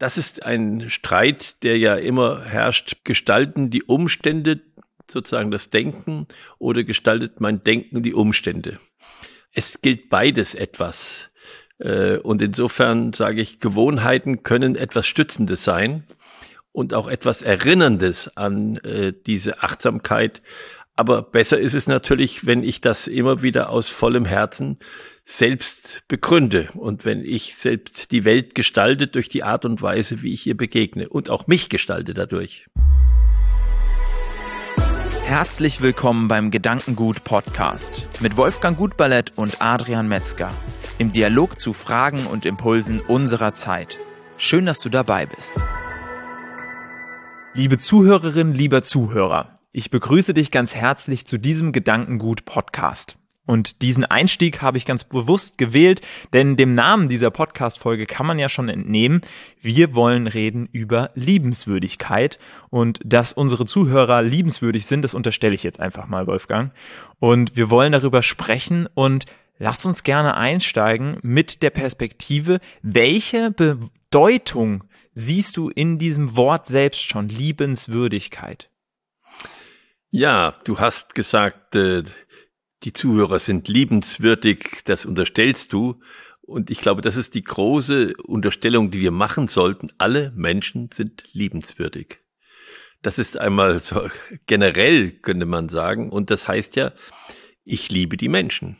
Das ist ein Streit, der ja immer herrscht. Gestalten die Umstände sozusagen das Denken oder gestaltet mein Denken die Umstände? Es gilt beides etwas. Äh, und insofern sage ich, Gewohnheiten können etwas Stützendes sein und auch etwas Erinnerndes an äh, diese Achtsamkeit. Aber besser ist es natürlich, wenn ich das immer wieder aus vollem Herzen selbst begründe und wenn ich selbst die Welt gestalte durch die Art und Weise, wie ich ihr begegne und auch mich gestalte dadurch. Herzlich willkommen beim Gedankengut Podcast mit Wolfgang Gutballett und Adrian Metzger im Dialog zu Fragen und Impulsen unserer Zeit. Schön, dass du dabei bist. Liebe Zuhörerin, lieber Zuhörer, ich begrüße dich ganz herzlich zu diesem Gedankengut Podcast. Und diesen Einstieg habe ich ganz bewusst gewählt, denn dem Namen dieser Podcast-Folge kann man ja schon entnehmen. Wir wollen reden über Liebenswürdigkeit und dass unsere Zuhörer liebenswürdig sind, das unterstelle ich jetzt einfach mal, Wolfgang. Und wir wollen darüber sprechen und lass uns gerne einsteigen mit der Perspektive, welche Bedeutung siehst du in diesem Wort selbst schon Liebenswürdigkeit? Ja, du hast gesagt, äh, die Zuhörer sind liebenswürdig, das unterstellst du. Und ich glaube, das ist die große Unterstellung, die wir machen sollten. Alle Menschen sind liebenswürdig. Das ist einmal so generell, könnte man sagen. Und das heißt ja, ich liebe die Menschen.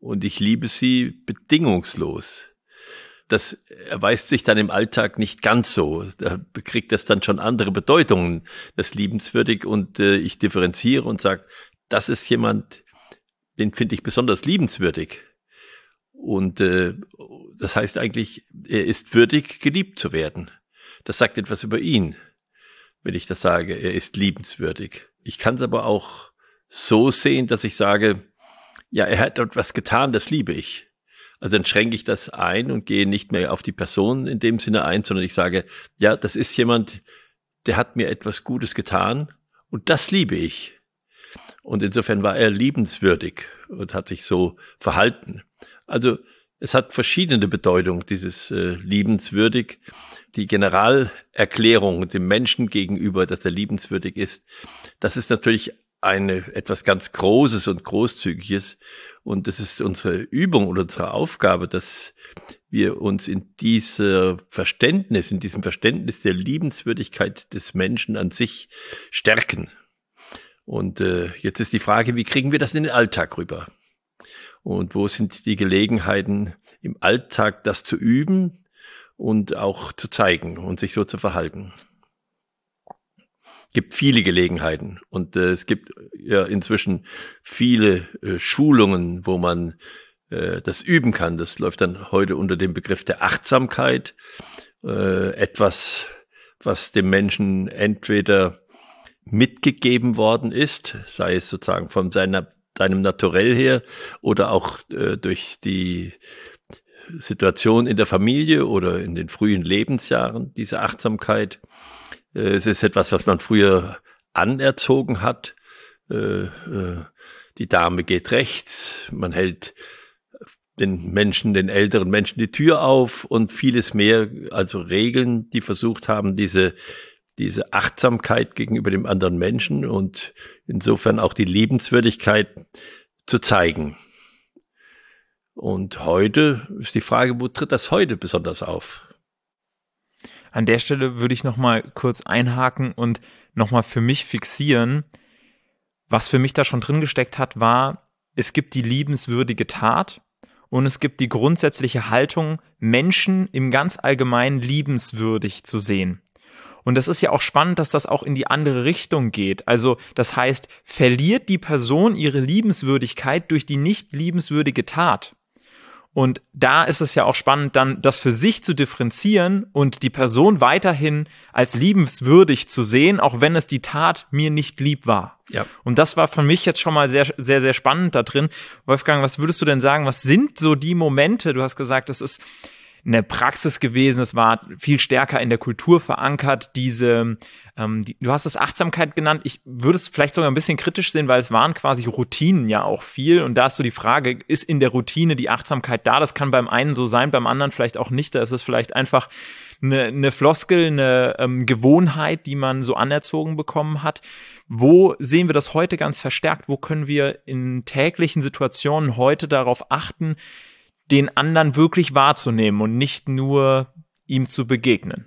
Und ich liebe sie bedingungslos. Das erweist sich dann im Alltag nicht ganz so. Da kriegt das dann schon andere Bedeutungen, das liebenswürdig. Und äh, ich differenziere und sage, das ist jemand, den finde ich besonders liebenswürdig. Und äh, das heißt eigentlich, er ist würdig, geliebt zu werden. Das sagt etwas über ihn, wenn ich das sage, er ist liebenswürdig. Ich kann es aber auch so sehen, dass ich sage, ja, er hat etwas getan, das liebe ich. Also dann schränke ich das ein und gehe nicht mehr auf die Person in dem Sinne ein, sondern ich sage, ja, das ist jemand, der hat mir etwas Gutes getan und das liebe ich. Und insofern war er liebenswürdig und hat sich so verhalten. Also es hat verschiedene Bedeutungen, dieses äh, liebenswürdig. Die Generalerklärung dem Menschen gegenüber, dass er liebenswürdig ist, das ist natürlich eine etwas ganz Großes und Großzügiges. Und das ist unsere Übung oder unsere Aufgabe, dass wir uns in dieser Verständnis, in diesem Verständnis der Liebenswürdigkeit des Menschen an sich stärken. Und äh, jetzt ist die Frage, wie kriegen wir das in den Alltag rüber? Und wo sind die Gelegenheiten im Alltag, das zu üben und auch zu zeigen und sich so zu verhalten? Gibt viele Gelegenheiten und äh, es gibt ja inzwischen viele äh, Schulungen, wo man äh, das üben kann. Das läuft dann heute unter dem Begriff der Achtsamkeit. Äh, etwas, was dem Menschen entweder mitgegeben worden ist, sei es sozusagen von seiner, seinem Naturell her oder auch äh, durch die Situation in der Familie oder in den frühen Lebensjahren, diese Achtsamkeit. Äh, es ist etwas, was man früher anerzogen hat. Äh, äh, die Dame geht rechts, man hält den Menschen, den älteren Menschen die Tür auf und vieles mehr, also Regeln, die versucht haben, diese diese Achtsamkeit gegenüber dem anderen Menschen und insofern auch die Liebenswürdigkeit zu zeigen. Und heute ist die Frage, wo tritt das heute besonders auf? An der Stelle würde ich noch mal kurz einhaken und noch mal für mich fixieren, was für mich da schon drin gesteckt hat, war, es gibt die liebenswürdige Tat und es gibt die grundsätzliche Haltung, Menschen im ganz allgemeinen liebenswürdig zu sehen. Und das ist ja auch spannend, dass das auch in die andere Richtung geht. Also das heißt, verliert die Person ihre Liebenswürdigkeit durch die nicht liebenswürdige Tat. Und da ist es ja auch spannend, dann das für sich zu differenzieren und die Person weiterhin als liebenswürdig zu sehen, auch wenn es die Tat mir nicht lieb war. Ja. Und das war für mich jetzt schon mal sehr, sehr, sehr spannend da drin. Wolfgang, was würdest du denn sagen? Was sind so die Momente? Du hast gesagt, es ist eine Praxis gewesen. Es war viel stärker in der Kultur verankert. Diese, ähm, die, du hast es Achtsamkeit genannt. Ich würde es vielleicht sogar ein bisschen kritisch sehen, weil es waren quasi Routinen ja auch viel. Und da ist so die Frage, ist in der Routine die Achtsamkeit da? Das kann beim einen so sein, beim anderen vielleicht auch nicht. Da ist es vielleicht einfach eine, eine Floskel, eine ähm, Gewohnheit, die man so anerzogen bekommen hat. Wo sehen wir das heute ganz verstärkt? Wo können wir in täglichen Situationen heute darauf achten, den anderen wirklich wahrzunehmen und nicht nur ihm zu begegnen?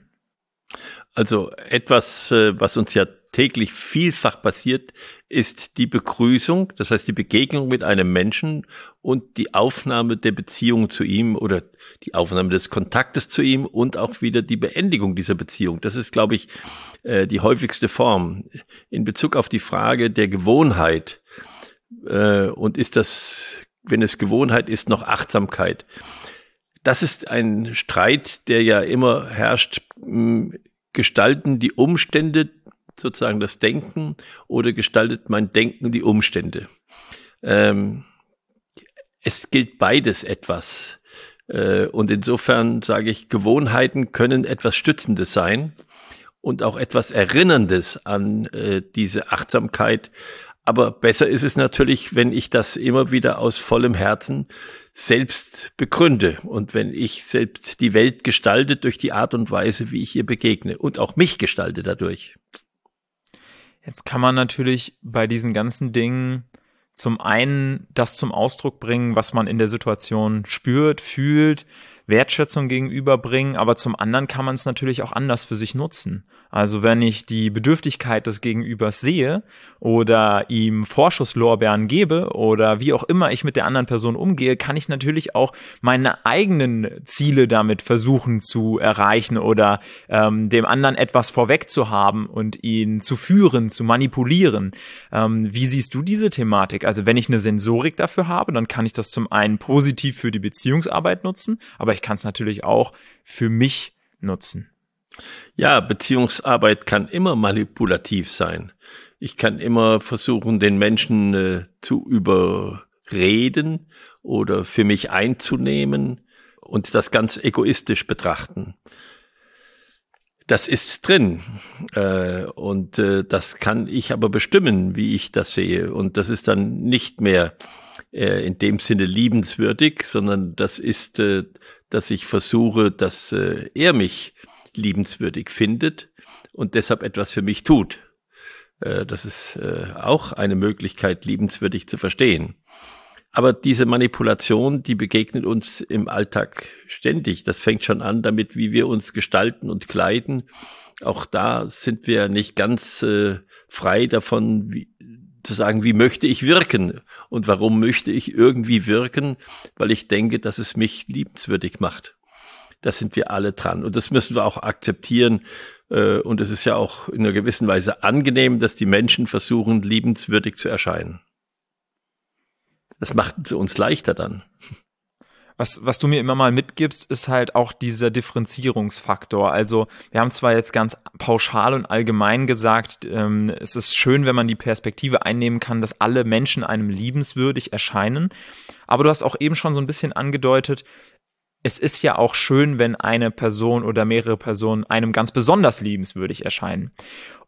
Also etwas, äh, was uns ja täglich vielfach passiert, ist die Begrüßung, das heißt die Begegnung mit einem Menschen und die Aufnahme der Beziehung zu ihm oder die Aufnahme des Kontaktes zu ihm und auch wieder die Beendigung dieser Beziehung. Das ist, glaube ich, äh, die häufigste Form. In Bezug auf die Frage der Gewohnheit äh, und ist das, wenn es Gewohnheit ist, noch Achtsamkeit. Das ist ein Streit, der ja immer herrscht. Gestalten die Umstände sozusagen das Denken oder gestaltet mein Denken die Umstände? Ähm, es gilt beides etwas. Äh, und insofern sage ich, Gewohnheiten können etwas Stützendes sein und auch etwas Erinnerndes an äh, diese Achtsamkeit. Aber besser ist es natürlich, wenn ich das immer wieder aus vollem Herzen selbst begründe und wenn ich selbst die Welt gestalte durch die Art und Weise, wie ich ihr begegne und auch mich gestalte dadurch. Jetzt kann man natürlich bei diesen ganzen Dingen zum einen das zum Ausdruck bringen, was man in der Situation spürt, fühlt, Wertschätzung gegenüberbringen, aber zum anderen kann man es natürlich auch anders für sich nutzen. Also wenn ich die Bedürftigkeit des Gegenübers sehe oder ihm Vorschusslorbeeren gebe oder wie auch immer ich mit der anderen Person umgehe, kann ich natürlich auch meine eigenen Ziele damit versuchen zu erreichen oder ähm, dem anderen etwas vorweg zu haben und ihn zu führen, zu manipulieren. Ähm, wie siehst du diese Thematik? Also wenn ich eine Sensorik dafür habe, dann kann ich das zum einen positiv für die Beziehungsarbeit nutzen, aber ich kann es natürlich auch für mich nutzen. Ja, Beziehungsarbeit kann immer manipulativ sein. Ich kann immer versuchen, den Menschen äh, zu überreden oder für mich einzunehmen und das ganz egoistisch betrachten. Das ist drin äh, und äh, das kann ich aber bestimmen, wie ich das sehe. Und das ist dann nicht mehr äh, in dem Sinne liebenswürdig, sondern das ist, äh, dass ich versuche, dass äh, er mich liebenswürdig findet und deshalb etwas für mich tut. Äh, das ist äh, auch eine Möglichkeit, liebenswürdig zu verstehen. Aber diese Manipulation, die begegnet uns im Alltag ständig. Das fängt schon an damit, wie wir uns gestalten und kleiden. Auch da sind wir nicht ganz äh, frei davon, wie, zu sagen, wie möchte ich wirken und warum möchte ich irgendwie wirken, weil ich denke, dass es mich liebenswürdig macht da sind wir alle dran. Und das müssen wir auch akzeptieren. Äh, und es ist ja auch in einer gewissen Weise angenehm, dass die Menschen versuchen, liebenswürdig zu erscheinen. Das macht uns leichter dann. Was, was du mir immer mal mitgibst, ist halt auch dieser Differenzierungsfaktor. Also wir haben zwar jetzt ganz pauschal und allgemein gesagt, ähm, es ist schön, wenn man die Perspektive einnehmen kann, dass alle Menschen einem liebenswürdig erscheinen. Aber du hast auch eben schon so ein bisschen angedeutet, es ist ja auch schön, wenn eine Person oder mehrere Personen einem ganz besonders liebenswürdig erscheinen.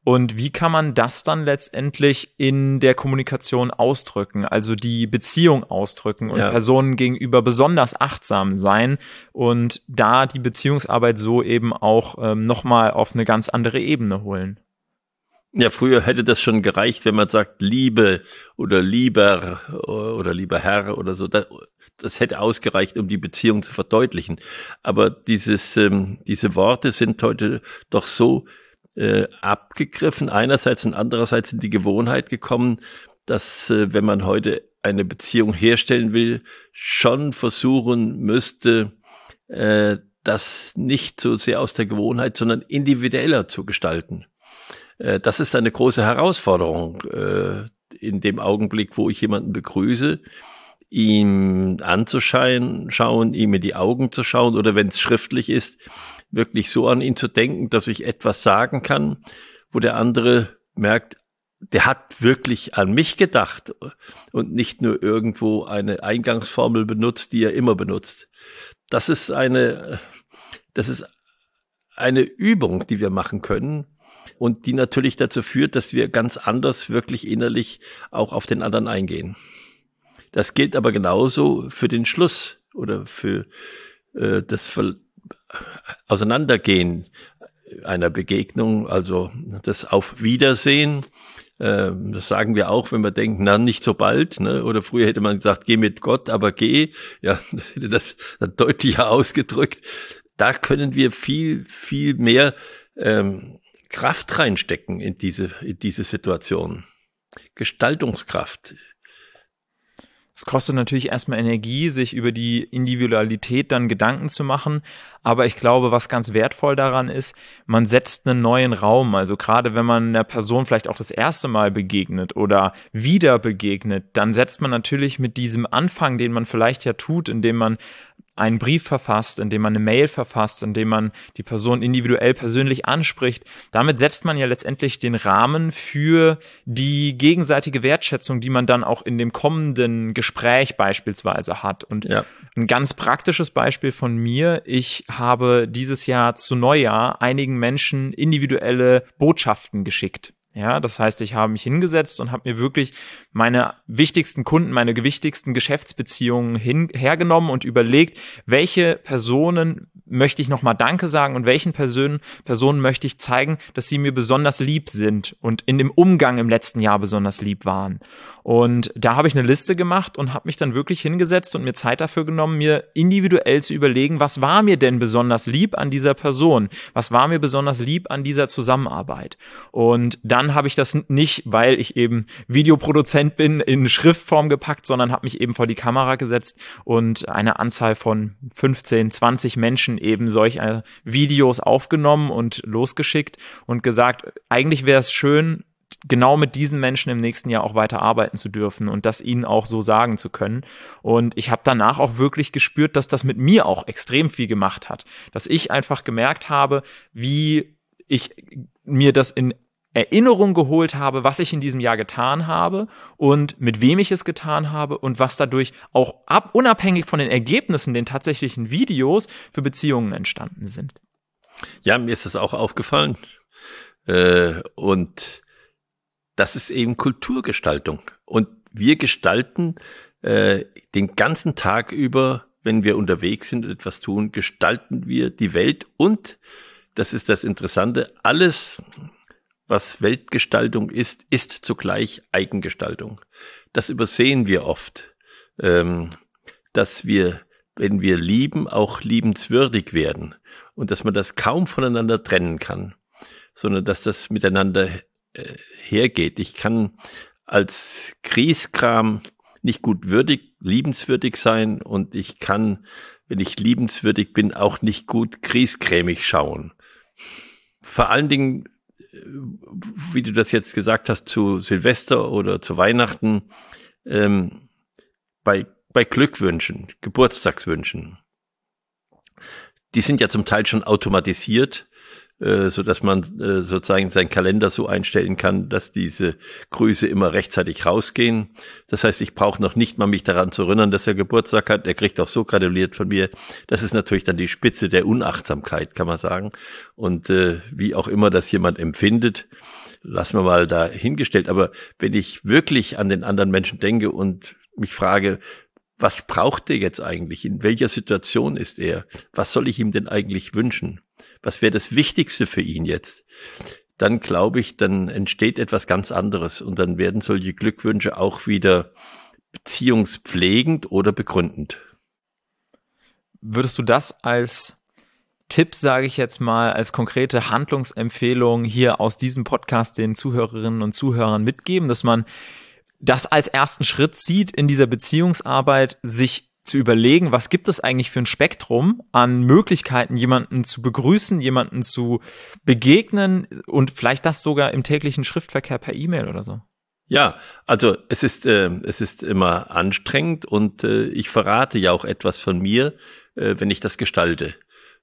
Und wie kann man das dann letztendlich in der Kommunikation ausdrücken, also die Beziehung ausdrücken und ja. Personen gegenüber besonders achtsam sein und da die Beziehungsarbeit so eben auch ähm, nochmal auf eine ganz andere Ebene holen? Ja, früher hätte das schon gereicht, wenn man sagt Liebe oder lieber oder lieber Herr oder so das hätte ausgereicht, um die Beziehung zu verdeutlichen. Aber dieses, ähm, diese Worte sind heute doch so äh, abgegriffen, einerseits und andererseits in die Gewohnheit gekommen, dass äh, wenn man heute eine Beziehung herstellen will, schon versuchen müsste, äh, das nicht so sehr aus der Gewohnheit, sondern individueller zu gestalten. Äh, das ist eine große Herausforderung äh, in dem Augenblick, wo ich jemanden begrüße ihm anzuschauen, schauen, ihm in die Augen zu schauen oder wenn es schriftlich ist, wirklich so an ihn zu denken, dass ich etwas sagen kann, wo der andere merkt, der hat wirklich an mich gedacht und nicht nur irgendwo eine Eingangsformel benutzt, die er immer benutzt. das ist eine, das ist eine Übung, die wir machen können und die natürlich dazu führt, dass wir ganz anders wirklich innerlich auch auf den anderen eingehen. Das gilt aber genauso für den Schluss oder für äh, das Ver Auseinandergehen einer Begegnung, also das Auf Wiedersehen. Äh, das sagen wir auch, wenn wir denken, na, nicht so bald. Ne? Oder früher hätte man gesagt, geh mit Gott, aber geh. Ja, das hätte das dann deutlicher ausgedrückt. Da können wir viel, viel mehr ähm, Kraft reinstecken in diese, in diese Situation. Gestaltungskraft. Es kostet natürlich erstmal Energie, sich über die Individualität dann Gedanken zu machen. Aber ich glaube, was ganz wertvoll daran ist, man setzt einen neuen Raum. Also gerade wenn man einer Person vielleicht auch das erste Mal begegnet oder wieder begegnet, dann setzt man natürlich mit diesem Anfang, den man vielleicht ja tut, indem man einen Brief verfasst, indem man eine Mail verfasst, indem man die Person individuell persönlich anspricht. Damit setzt man ja letztendlich den Rahmen für die gegenseitige Wertschätzung, die man dann auch in dem kommenden Gespräch beispielsweise hat. Und ja. ein ganz praktisches Beispiel von mir. Ich habe dieses Jahr zu Neujahr einigen Menschen individuelle Botschaften geschickt. Ja, das heißt, ich habe mich hingesetzt und habe mir wirklich meine wichtigsten Kunden, meine gewichtigsten Geschäftsbeziehungen hin, hergenommen und überlegt, welche Personen möchte ich nochmal Danke sagen und welchen Personen, Personen möchte ich zeigen, dass sie mir besonders lieb sind und in dem Umgang im letzten Jahr besonders lieb waren. Und da habe ich eine Liste gemacht und habe mich dann wirklich hingesetzt und mir Zeit dafür genommen, mir individuell zu überlegen, was war mir denn besonders lieb an dieser Person? Was war mir besonders lieb an dieser Zusammenarbeit? Und dann habe ich das nicht, weil ich eben Videoproduzent bin, in Schriftform gepackt, sondern habe mich eben vor die Kamera gesetzt und eine Anzahl von 15, 20 Menschen eben solche Videos aufgenommen und losgeschickt und gesagt, eigentlich wäre es schön, genau mit diesen Menschen im nächsten Jahr auch weiter arbeiten zu dürfen und das ihnen auch so sagen zu können. Und ich habe danach auch wirklich gespürt, dass das mit mir auch extrem viel gemacht hat. Dass ich einfach gemerkt habe, wie ich mir das in Erinnerung geholt habe, was ich in diesem Jahr getan habe und mit wem ich es getan habe und was dadurch auch ab, unabhängig von den Ergebnissen, den tatsächlichen Videos für Beziehungen entstanden sind. Ja, mir ist es auch aufgefallen. Äh, und das ist eben Kulturgestaltung. Und wir gestalten äh, den ganzen Tag über, wenn wir unterwegs sind und etwas tun, gestalten wir die Welt und, das ist das Interessante, alles, was Weltgestaltung ist, ist zugleich Eigengestaltung. Das übersehen wir oft, ähm, dass wir, wenn wir lieben, auch liebenswürdig werden und dass man das kaum voneinander trennen kann, sondern dass das miteinander äh, hergeht. Ich kann als Grieskram nicht gut würdig, liebenswürdig sein und ich kann, wenn ich liebenswürdig bin, auch nicht gut griescremig schauen. Vor allen Dingen, äh, wie du das jetzt gesagt hast, zu Silvester oder zu Weihnachten, ähm, bei, bei Glückwünschen, Geburtstagswünschen. Die sind ja zum Teil schon automatisiert äh, so dass man äh, sozusagen seinen Kalender so einstellen kann, dass diese Grüße immer rechtzeitig rausgehen. Das heißt, ich brauche noch nicht mal mich daran zu erinnern, dass er Geburtstag hat. Er kriegt auch so gratuliert von mir. Das ist natürlich dann die Spitze der Unachtsamkeit, kann man sagen. Und äh, wie auch immer das jemand empfindet, lassen wir mal da hingestellt. Aber wenn ich wirklich an den anderen Menschen denke und mich frage, was braucht er jetzt eigentlich? In welcher Situation ist er? Was soll ich ihm denn eigentlich wünschen? Was wäre das Wichtigste für ihn jetzt? Dann glaube ich, dann entsteht etwas ganz anderes und dann werden solche Glückwünsche auch wieder beziehungspflegend oder begründend. Würdest du das als Tipp, sage ich jetzt mal, als konkrete Handlungsempfehlung hier aus diesem Podcast den Zuhörerinnen und Zuhörern mitgeben, dass man das als ersten Schritt sieht in dieser Beziehungsarbeit, sich zu überlegen, was gibt es eigentlich für ein Spektrum an Möglichkeiten, jemanden zu begrüßen, jemanden zu begegnen und vielleicht das sogar im täglichen Schriftverkehr per E-Mail oder so. Ja, also es ist äh, es ist immer anstrengend und äh, ich verrate ja auch etwas von mir, äh, wenn ich das gestalte.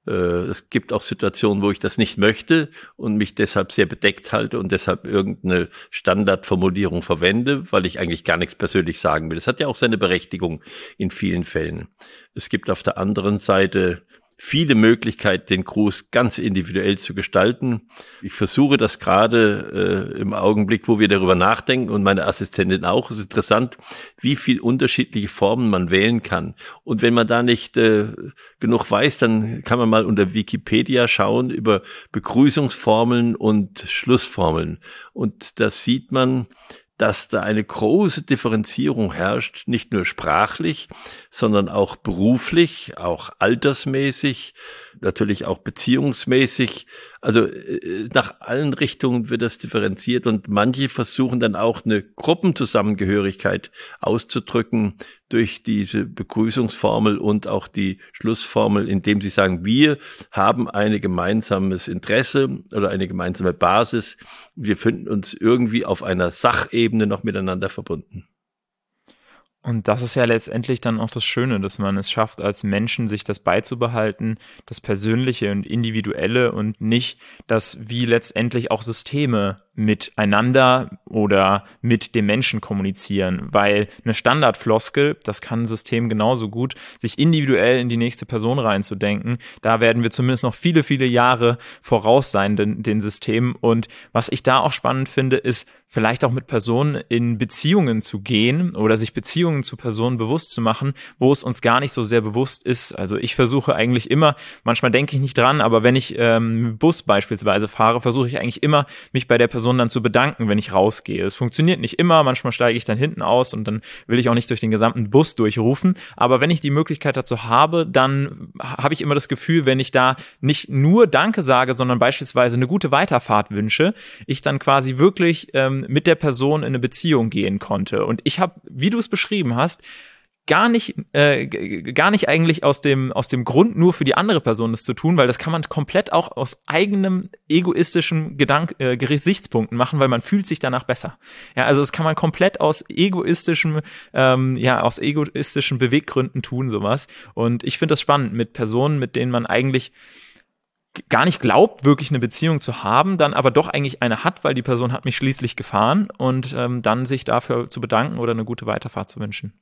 Äh, es gibt auch Situationen, wo ich das nicht möchte und mich deshalb sehr bedeckt halte und deshalb irgendeine Standardformulierung verwende, weil ich eigentlich gar nichts persönlich sagen will. Das hat ja auch seine Berechtigung in vielen Fällen. Es gibt auf der anderen Seite viele Möglichkeiten, den Gruß ganz individuell zu gestalten. Ich versuche das gerade äh, im Augenblick, wo wir darüber nachdenken und meine Assistentin auch. Es ist interessant, wie viel unterschiedliche Formen man wählen kann. Und wenn man da nicht äh, genug weiß, dann kann man mal unter Wikipedia schauen über Begrüßungsformeln und Schlussformeln. Und das sieht man, dass da eine große Differenzierung herrscht, nicht nur sprachlich, sondern auch beruflich, auch altersmäßig, natürlich auch beziehungsmäßig. Also äh, nach allen Richtungen wird das differenziert und manche versuchen dann auch eine Gruppenzusammengehörigkeit auszudrücken durch diese Begrüßungsformel und auch die Schlussformel, indem sie sagen, wir haben ein gemeinsames Interesse oder eine gemeinsame Basis. Wir finden uns irgendwie auf einer Sachebene noch miteinander verbunden. Und das ist ja letztendlich dann auch das Schöne, dass man es schafft, als Menschen sich das beizubehalten, das Persönliche und Individuelle und nicht das, wie letztendlich auch Systeme miteinander oder mit dem Menschen kommunizieren, weil eine Standardfloskel, das kann ein System genauso gut, sich individuell in die nächste Person reinzudenken. Da werden wir zumindest noch viele, viele Jahre voraus sein, den, den Systemen. Und was ich da auch spannend finde, ist vielleicht auch mit Personen in Beziehungen zu gehen oder sich Beziehungen zu Personen bewusst zu machen, wo es uns gar nicht so sehr bewusst ist. Also ich versuche eigentlich immer, manchmal denke ich nicht dran, aber wenn ich ähm, Bus beispielsweise fahre, versuche ich eigentlich immer, mich bei der Person Person dann zu bedanken, wenn ich rausgehe. Es funktioniert nicht immer, manchmal steige ich dann hinten aus und dann will ich auch nicht durch den gesamten Bus durchrufen. Aber wenn ich die Möglichkeit dazu habe, dann habe ich immer das Gefühl, wenn ich da nicht nur Danke sage, sondern beispielsweise eine gute Weiterfahrt wünsche, ich dann quasi wirklich ähm, mit der Person in eine Beziehung gehen konnte. Und ich habe, wie du es beschrieben hast, gar nicht, äh, gar nicht eigentlich aus dem, aus dem Grund nur für die andere Person das zu tun, weil das kann man komplett auch aus eigenem egoistischen Gedank äh, Gesichtspunkten machen, weil man fühlt sich danach besser. Ja, also das kann man komplett aus egoistischem, ähm, ja, aus egoistischen Beweggründen tun, sowas. Und ich finde das spannend mit Personen, mit denen man eigentlich gar nicht glaubt, wirklich eine Beziehung zu haben, dann aber doch eigentlich eine hat, weil die Person hat mich schließlich gefahren und ähm, dann sich dafür zu bedanken oder eine gute Weiterfahrt zu wünschen.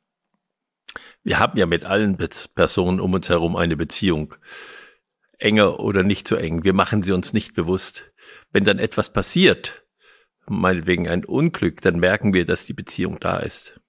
Wir haben ja mit allen Personen um uns herum eine Beziehung. Enger oder nicht so eng. Wir machen sie uns nicht bewusst. Wenn dann etwas passiert, meinetwegen ein Unglück, dann merken wir, dass die Beziehung da ist.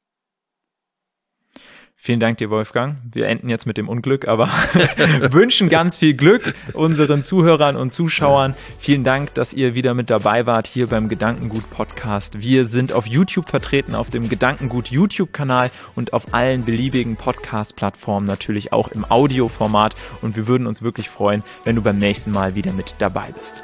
Vielen Dank dir, Wolfgang. Wir enden jetzt mit dem Unglück, aber wünschen ganz viel Glück unseren Zuhörern und Zuschauern. Vielen Dank, dass ihr wieder mit dabei wart hier beim Gedankengut Podcast. Wir sind auf YouTube vertreten, auf dem Gedankengut YouTube-Kanal und auf allen beliebigen Podcast-Plattformen, natürlich auch im Audioformat. Und wir würden uns wirklich freuen, wenn du beim nächsten Mal wieder mit dabei bist.